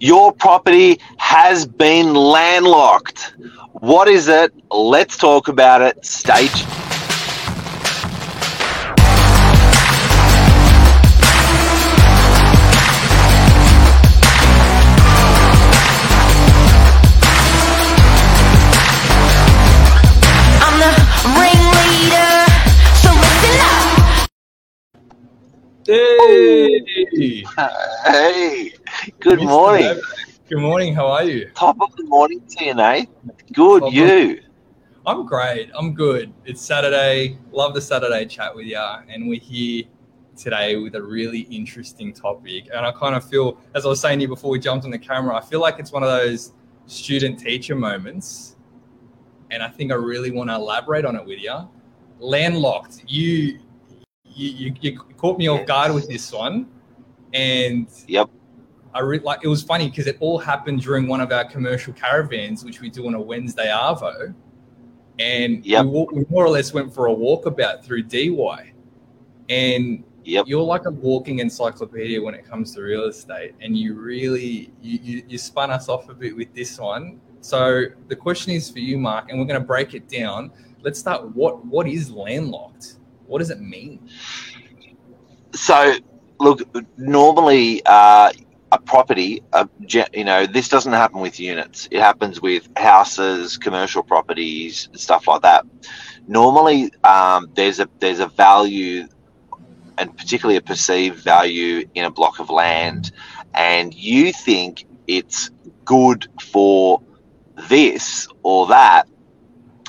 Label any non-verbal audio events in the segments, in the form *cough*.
Your property has been landlocked. What is it? Let's talk about it. Stay tuned. I'm the ringleader, so listen up. Hey! Hey, good Mr. morning. Good morning. How are you? Top of the morning to you, Nate. Good, Top of- you. I'm great. I'm good. It's Saturday. Love the Saturday chat with you. And we're here today with a really interesting topic. And I kind of feel, as I was saying to you before we jumped on the camera, I feel like it's one of those student teacher moments. And I think I really want to elaborate on it with you. Landlocked. You, you, you, you caught me off guard with this one. And Yep. I re- like it was funny because it all happened during one of our commercial caravans, which we do on a Wednesday arvo, and Yep. we, we more or less went for a walkabout through Dee Why, and Yep. you're like a walking encyclopedia when it comes to real estate, and you really you, you, you spun us off a bit with this one. So the question is for you, Mark, and we're going to break it down. Let's start. What what is landlocked? What does it mean? So, look, normally uh, a property, a, you know, this doesn't happen with units. It happens with houses, commercial properties, stuff like that. Normally, um, there's a there's a value, and particularly a perceived value in a block of land, and you think it's good for this or that,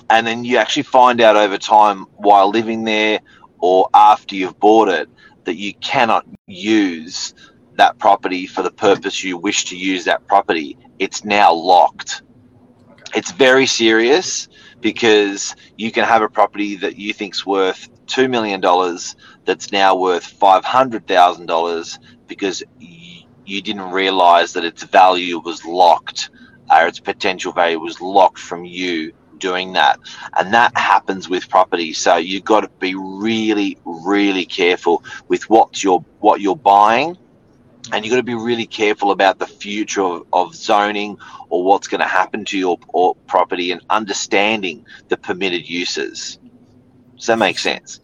and then you actually find out over time while living there or after you've bought it that you cannot use that property for the purpose you wish to use that property. It's now locked. It's very serious because you can have a property that you think's worth $2 million that's now worth $500,000 because you didn't realize that its value was locked or its potential value was locked from you doing that and that happens with property so you've got to be really really careful with what you're what you're buying and you've got to be really careful about the future of, of zoning or what's going to happen to your or property and understanding the permitted uses does that make sense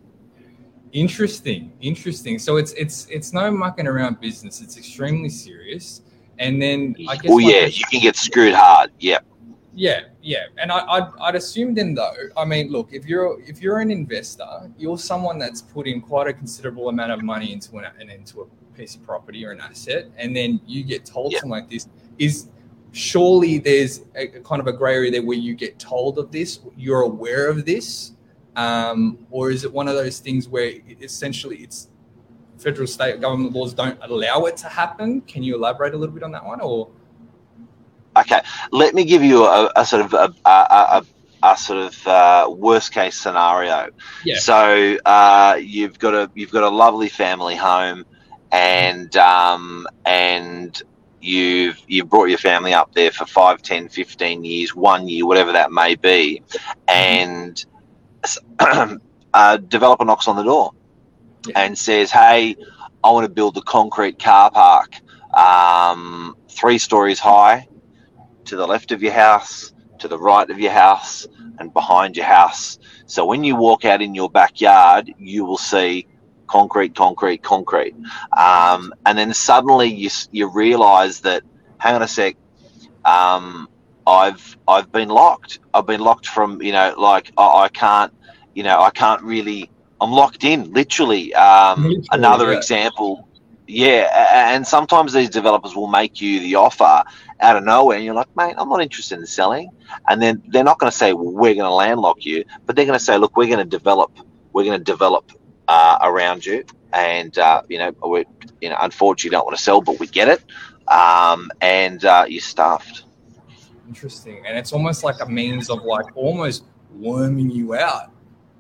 Interesting, interesting. So it's it's it's no mucking around business. It's extremely serious. And then I guess oh yeah question- you can get screwed hard yeah yeah, yeah. And I, I'd, I'd assume then though. I mean, look, if you're if you're an investor, you're someone that's put in quite a considerable amount of money into an, an into a piece of property or an asset, and then you get told Yeah. something like this. Is surely there's a, kind of a grey area there where you get told of this, you're aware of this, um, or is it one of those things where it- essentially it's federal state government laws don't allow it to happen? Can you elaborate a little bit on that one, or Okay, let me give you a, a sort of a, a, a, a sort of uh, worst case scenario. Yeah. So uh, you've got a you've got a lovely family home, and um, and you've you've brought your family up there for 5, 10, 15 years, one year, whatever that may be, and a *clears throat* developer knocks on the door Yeah. and says, "Hey, I want to build a concrete car park, um, three stories high." to the left of your house, to the right of your house, and behind your house. So when you walk out in your backyard, you will see concrete, concrete, concrete. Um, and then suddenly you, you realize that, hang on a sec, um, I've, I've been locked. I've been locked from, you know, like I, I can't, you know, I can't really, I'm locked in, literally. Um, Literally, another yeah. example. Yeah, and sometimes these developers will make you the offer out of nowhere, and you're like, mate, I'm not interested in selling. And then they're not going to say, well, we're going to landlock you, but they're going to say, look, we're going to develop, we're going to develop uh, around you, and uh, you know, we, you know, unfortunately, don't want to sell, but we get it, um, and uh, you're stuffed. Interesting. And it's almost like a means of like almost worming you out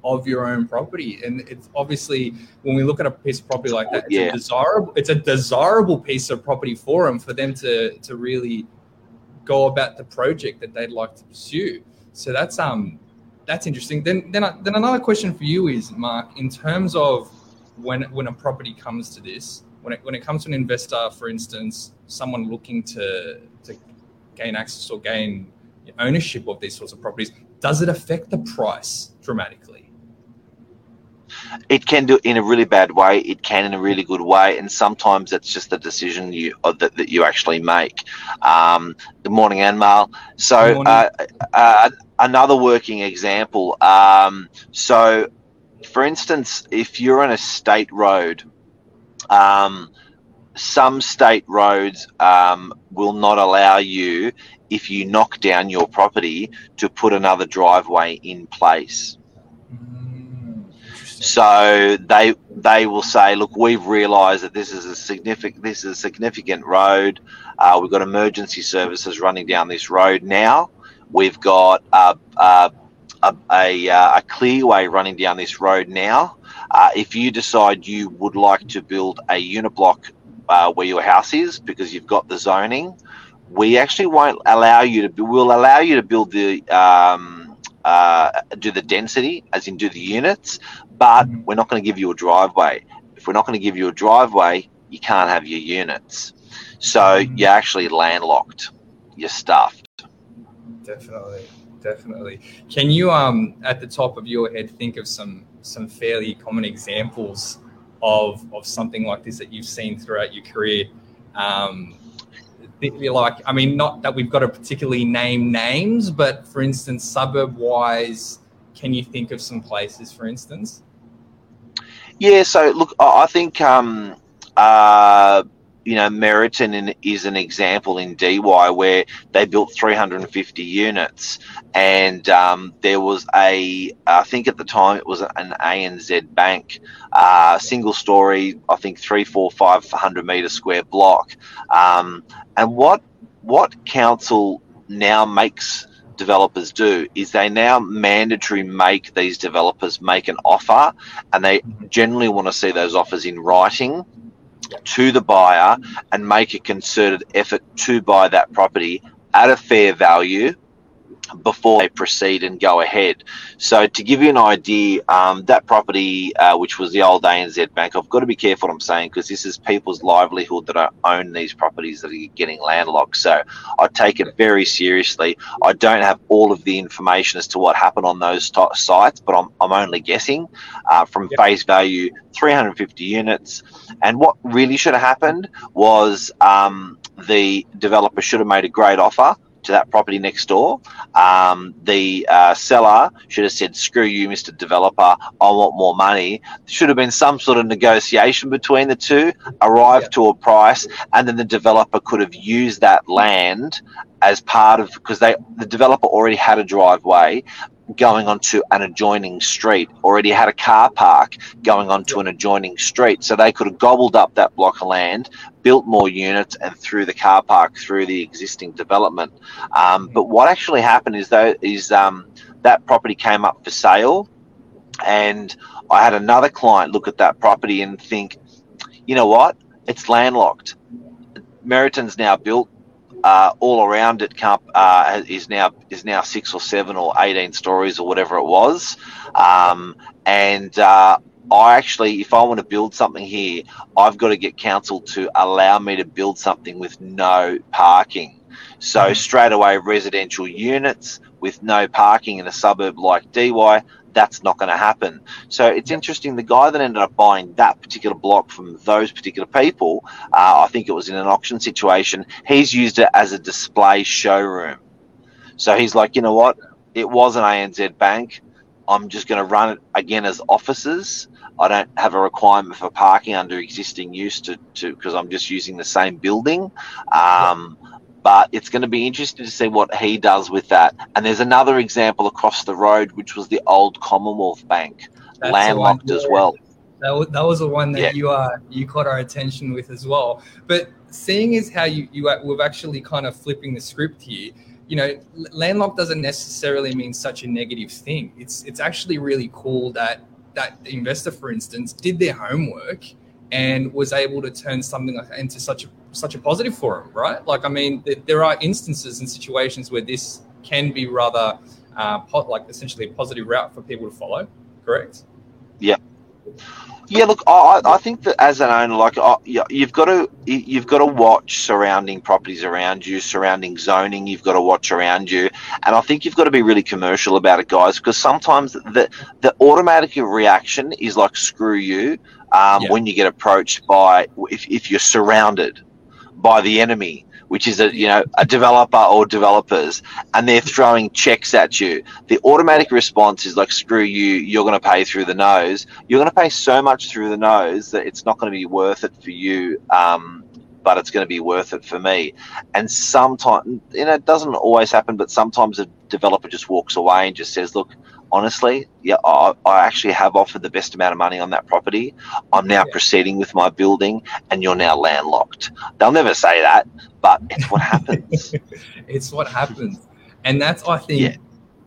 of your own property. And it's obviously when we look at a piece of property like that, it's Yeah. a desirable it's a desirable piece of property for them for them to to really go about the project that they'd like to pursue. So that's um that's interesting. Then then I- then another question for you is Mark in terms of when when a property comes to this when it when it comes to an investor, for instance, someone looking to to gain access or gain ownership of these sorts of properties, does it affect the price dramatically? It can do in a really bad way. It can in a really good way. And sometimes it's just the decision you uh, that, that you actually make. Um, good morning anmal so morning. uh, uh, another working example. Um, so for instance if you're on a state road um, some state roads um, will not allow you if you knock down your property to put another driveway in place. So they they will say, look, we've realised that this is a significant this is a significant road. Uh, we've got emergency services running down this road now. We've got a a, a, a, uh, a clearway running down this road now. Uh, if you decide you would like to build a unit block uh, where your house is because you've got the zoning, we actually won't allow you to. We'll allow you to build the um, uh, do the density, as in do the units, but Mhm. we're not going to give you a driveway. If we're not going to give you a driveway, you can't have your units. So Mhm. you're actually landlocked. You're stuffed. Definitely, definitely. Can you, um, at the top of your head, think of some some fairly common examples of of something like this that you've seen throughout your career? Um, like, I mean, not that we've got to particularly name names, but for instance, suburb wise, can you think of some places, for instance? Yeah. So look, I think um, uh, you know Meriton is an example in Dee Why where they built 350 units, and um, there was a I think at the time it was an ANZ Bank, uh, single story, I think three, four, five hundred meter square block, um, and what what council now makes developers do is they now mandatory make these developers make an offer and they generally want to see those offers in writing to the buyer and make a concerted effort to buy that property at a fair value before they proceed and go ahead. So, to give you an idea, um, that property, uh, which was the old ANZ Bank, I've got to be careful what I'm saying because this is people's livelihood that own these properties that are getting landlocked. So, I take it very seriously. I don't have all of the information as to what happened on those t- sites, but I'm, I'm only guessing uh, from Yep. face value 350 units. And what really should have happened was um, the developer should have made a great offer to that property next door. Um, the uh, seller should have said, "Screw you, Mr. Developer. I want more money." Should have been some sort of negotiation between the two, arrive Yeah. to a price, and then the developer could have used that land as part of because they the developer already had a driveway going onto an adjoining street, already had a car park going onto an adjoining street, so they could have gobbled up that block of land, built more units, and through the car park through the existing development. Um, but what actually happened is though is um, that property came up for sale, and I had another client look at that property and think, you know what, it's landlocked. Meriton's now built. Uh, all around it can't, uh, is now is now six or seven or eighteen stories or whatever it was, um, and uh, I actually, if I want to build something here, I've got to get council to allow me to build something with no parking. So straight away, residential units with no parking in a suburb like Dee Why, that's not going to happen. So it's interesting. The guy that ended up buying that particular block from those particular people, uh, I think it was in an auction situation. He's used it as a display showroom. So he's like, you know what? It was an ANZ Bank. I'm just going to run it again as offices. I don't have a requirement for parking under existing use to because I'm just using the same building. Um, but it's going to be interesting to see what he does with that. And there's another example across the road, which was the old Commonwealth Bank, That's landlocked as well. That was, that was the one that Yeah. you uh, you caught our attention with as well. But seeing as how you you we've actually kind of flipping the script here, you know, landlocked doesn't necessarily mean such a negative thing. It's it's actually really cool that that investor, for instance, did their homework and was able to turn something like into such a such a positive for them, right? Like, I mean, th- there are instances and situations where this can be rather uh, po- like essentially a positive route for people to follow. Correct. Yeah, Yeah, look, I, I think that as an owner, like I, you've got to you've got to watch surrounding properties around you, surrounding zoning. You've got to watch around you, and I think you've got to be really commercial about it, guys, because sometimes the the automatic reaction is like screw you um, Yeah. when you get approached by if, if you're surrounded by the enemy, which is a you know a developer or developers, and they're throwing checks at you. The automatic response is like screw you, you're going to pay through the nose. You're going to pay so much through the nose that it's not going to be worth it for you. Um, but it's going to be worth it for me. And sometimes, you know, it doesn't always happen, but sometimes a developer just walks away and just says, look, honestly, yeah, I, I actually have offered the best amount of money on that property. I'm now Yeah. proceeding with my building and you're now landlocked. They'll never say that, but it's what happens. *laughs* it's what happens and that's i think Yeah.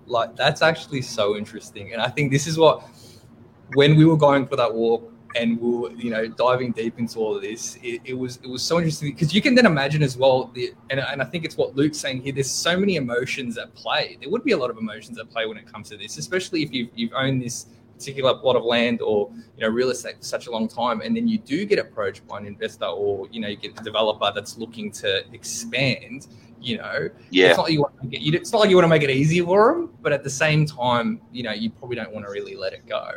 like that's actually so interesting and i think this is what when we were going for that walk and we were you know diving deep into all of this it, it was it was so interesting because you can then imagine as well the and, and i think it's what luke's saying here there's so many emotions at play there would be a lot of emotions at play when it comes to this especially if you've, you've owned this particular plot of land or you know real estate for such a long time and then you do get approached by an investor or you know you get a developer that's looking to expand you know Yeah. it's not like you want to get, it's not like you want to make it easy for them, but at the same time, you know, you probably don't want to really let it go.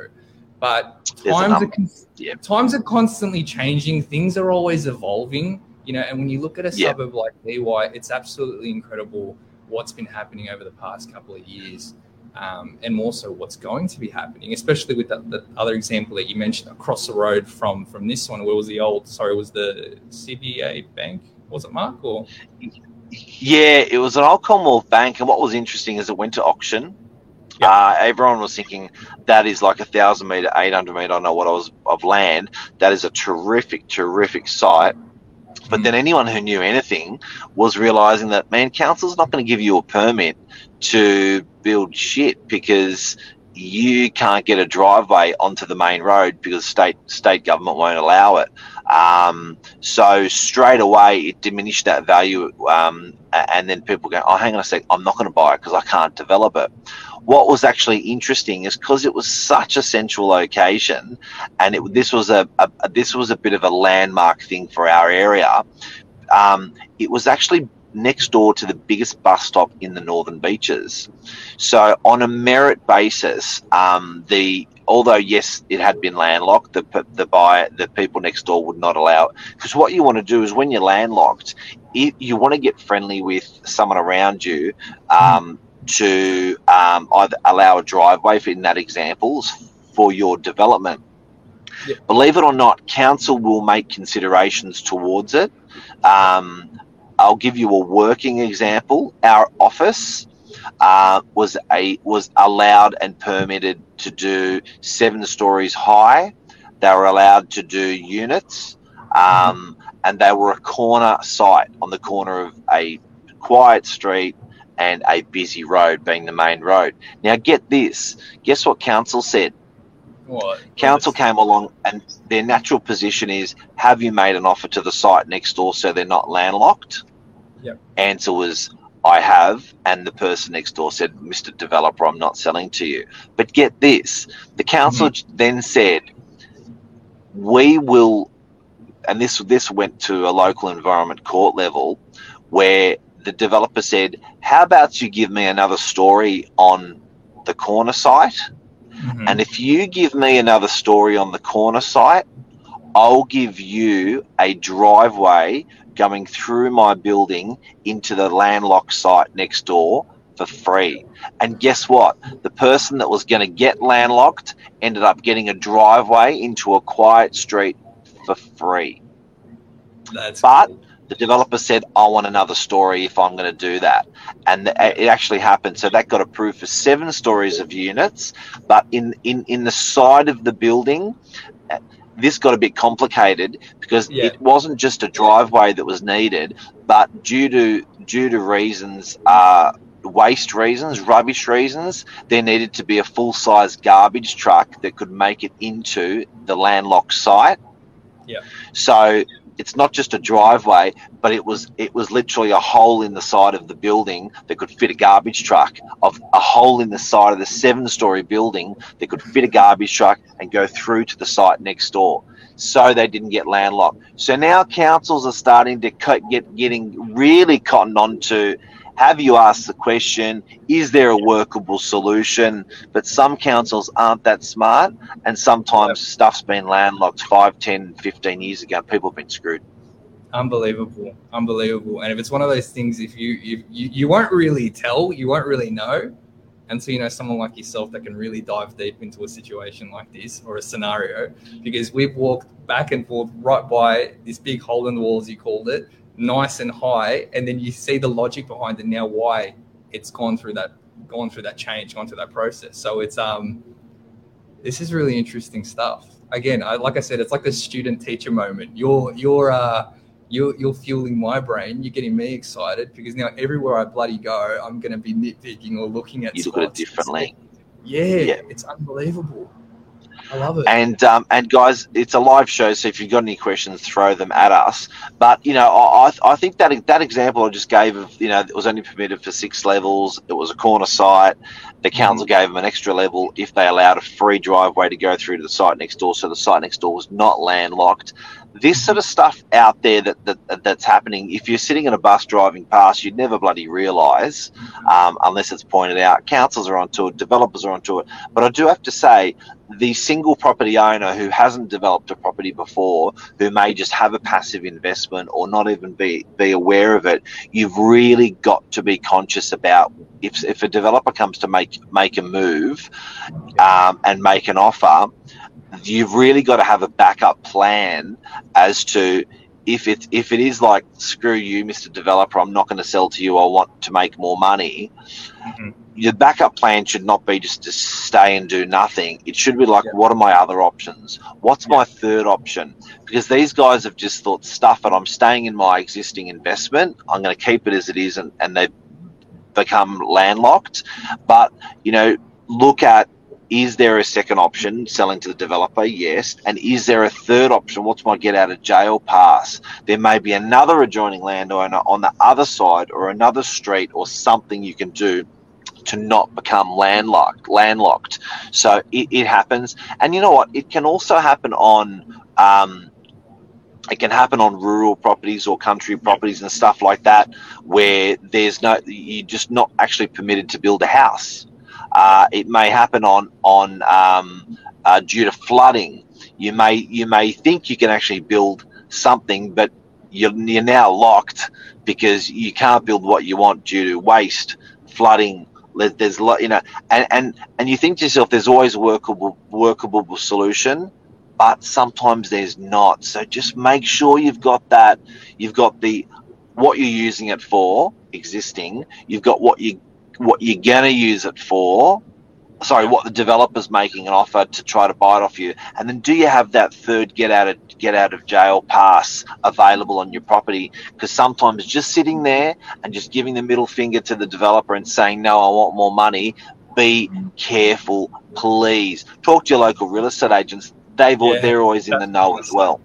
But times are con- Yeah. times are constantly changing. Things are always evolving. You know, and when you look at a Yeah. suburb like Dee Why, it's absolutely incredible what's been happening over the past couple of years. Um, and more so what's going to be happening, especially with that, the other example that you mentioned across the road from from this one, where was the old sorry, was the CBA Bank? Was it Mark or Yeah, it was an old Commonwealth Bank, and what was interesting is it went to auction. Yeah. Uh, everyone was thinking that is like a thousand meter, eight hundred meter. I don't know what I was of land. That is a terrific, terrific site. But Mm. then anyone who knew anything was realizing that man, council's not going to give you a permit to build shit because you can't get a driveway onto the main road because state state government won't allow it. Um, so straight away it diminished that value, um, and then people go, "Oh, hang on a sec, I'm not going to buy it because I can't develop it." What was actually interesting is because it was such a central location, and it, this was a, a this was a bit of a landmark thing for our area. Um, it was actually next door to the biggest bus stop in the Northern Beaches. So on a merit basis, um, the although yes, it had been landlocked, the the buyer, the people next door would not allow it. Because what you want to do is when you're landlocked, if you want to get friendly with someone around you. Um, to um, either allow a driveway, for, in that example, for your development. Yeah. Believe it or not, council will make considerations towards it. Um, I'll give you a working example. Our office uh, was a was allowed and permitted to do seven stories high. They were allowed to do units, um, and they were a corner site on the corner of a quiet street and a busy road, being the main road. Now, get this. Guess what council said? what? Council came along, and their natural position is: Have you made an offer to the site next door so they're not landlocked? Yep. Answer was, I have, and the person next door said, Mr. Developer, I'm not selling to you. But get this: the council then said, we will, and this this went to a local environment court level, where the developer said, "How about you give me another story on the corner site?" Mhm. And if you give me another story on the corner site, I'll give you a driveway going through my building into the landlocked site next door for free. And guess what? The person that was going to get landlocked ended up getting a driveway into a quiet street for free. That's But cool. the developer said, I want another story if I'm going to do that. And it actually happened. So that got approved for seven stories of units. But in, in, in the side of the building, this got a bit complicated because Yeah. it wasn't just a driveway that was needed, but due to due to reasons, uh, waste reasons, rubbish reasons, there needed to be a full size garbage truck that could make it into the landlocked site. Yeah. So it's not just a driveway, but it was it was literally a hole in the side of the building that could fit a garbage truck. Of a hole in the side of the seven-story building that could fit a garbage truck and go through to the site next door. So they didn't get landlocked. So now councils are starting to get getting really cotton on to have you asked the question is there a workable solution? But some councils aren't that smart and sometimes stuff's been landlocked 5 10 15 years ago. People have been screwed. Unbelievable. Unbelievable. And if it's one of those things if you if you, you won't really tell you won't really know until you know someone like yourself that can really dive deep into a situation like this or a scenario. Because we've walked back and forth right by this big hole in the wall as you called it nice and high and then you see the logic behind it now why it's gone through that gone through that change gone through that process so it's um this is really interesting stuff again I, like i said it's like the student teacher moment you're you're uh you're, you're fueling my brain. You're getting me excited because now everywhere I bloody go, I'm going to be nitpicking or looking at. you look at it differently Yeah, Yeah. it's unbelievable. I love it. And um, and guys, it's a live show, so if you've got any questions, throw them at us. But you know, I, I think that that example I just gave of you know it was only permitted for six levels. It was a corner site. The council gave them an extra level if they allowed a free driveway to go through to the site next door. So the site next door was not landlocked. This sort of stuff out there that, that that's happening. If you're sitting in a bus driving past, you'd never bloody realise um, unless it's pointed out. Councils are onto it, developers are onto it. But I do have to say, the single property owner who hasn't developed a property before, who may just have a passive investment or not even be, be aware of it, you've really got to be conscious about if, if a developer comes to make make a move um, and make an offer, you've really got to have a backup plan as to if it if it is like screw you, Mr. Developer, I'm not going to sell to you. I want to make more money Mhm. your backup plan should not be just to stay and do nothing. It should be like, Yeah. what are my other options? What's my third option? Because these guys have just thought, stuff it, I'm staying in my existing investment. I'm going to keep it as it is, and, and they've become landlocked. But, you know, look at is there a second option selling to the developer? Yes. And is there a third option? What's my get out of jail pass? There may be another adjoining landowner on the other side or another street or something you can do to not become landlocked landlocked so it, it happens and you know what it can also happen on um, it can happen on rural properties or country properties and stuff like that where there's no you're just not actually permitted to build a house uh, it may happen on on um, uh, due to flooding. You may you may think you can actually build something but you're, you're now locked because you can't build what you want due to waste flooding. There's lot you know and and and you think to yourself there's always a workable workable solution but sometimes there's not. So just make sure you've got that. You've got the what you're using it for existing. You've got what you what you're gonna use it for sorry what the developer's making an offer to try to buy it off you. And then do you have that third get out of get out of jail pass available on your property? Because sometimes just sitting there and just giving the middle finger to the developer and saying no i want more money be careful please. Talk to your local real estate agents. They've Yeah, they're always in the know as well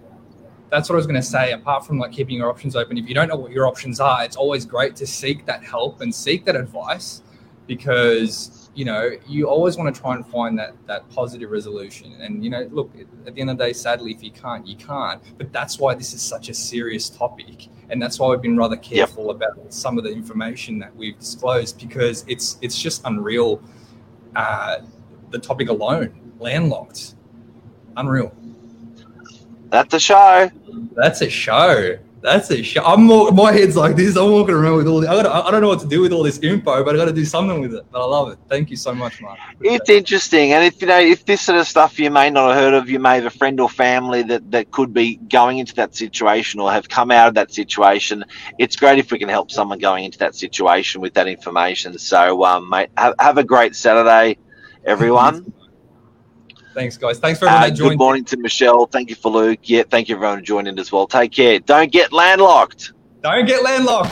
that's what I was going to say. Apart from like keeping your options open, if you don't know what your options are, it's always great to seek that help and seek that advice because you know you always want to try and find that that positive resolution. And you know, look at the end of the day, sadly, if you can't, you can't. But that's why this is such a serious topic, and that's why we've been rather careful about some of the information that we've disclosed because it's it's just unreal. Uh, the topic alone, landlocked, unreal. That's a show That's a show. That's a show. I'm more, my head's like this. I'm walking around with all. The, I, gotta, I don't know what to do with all this info, but I got to do something with it. But I love it. Thank you so much, Mark. It's interesting, and if you know if this sort of stuff you may not have heard of, you may have a friend or family that that could be going into that situation or have come out of that situation. It's great if we can help someone going into that situation with that information. So, um, mate, have, have a great Saturday, everyone. *laughs* Thanks, guys. Thanks for everyone Uh, that good morning to Michelle. Thank you for Luke. Yeah, thank you everyone joined in as well. Take care. Don't get landlocked. Don't get landlocked.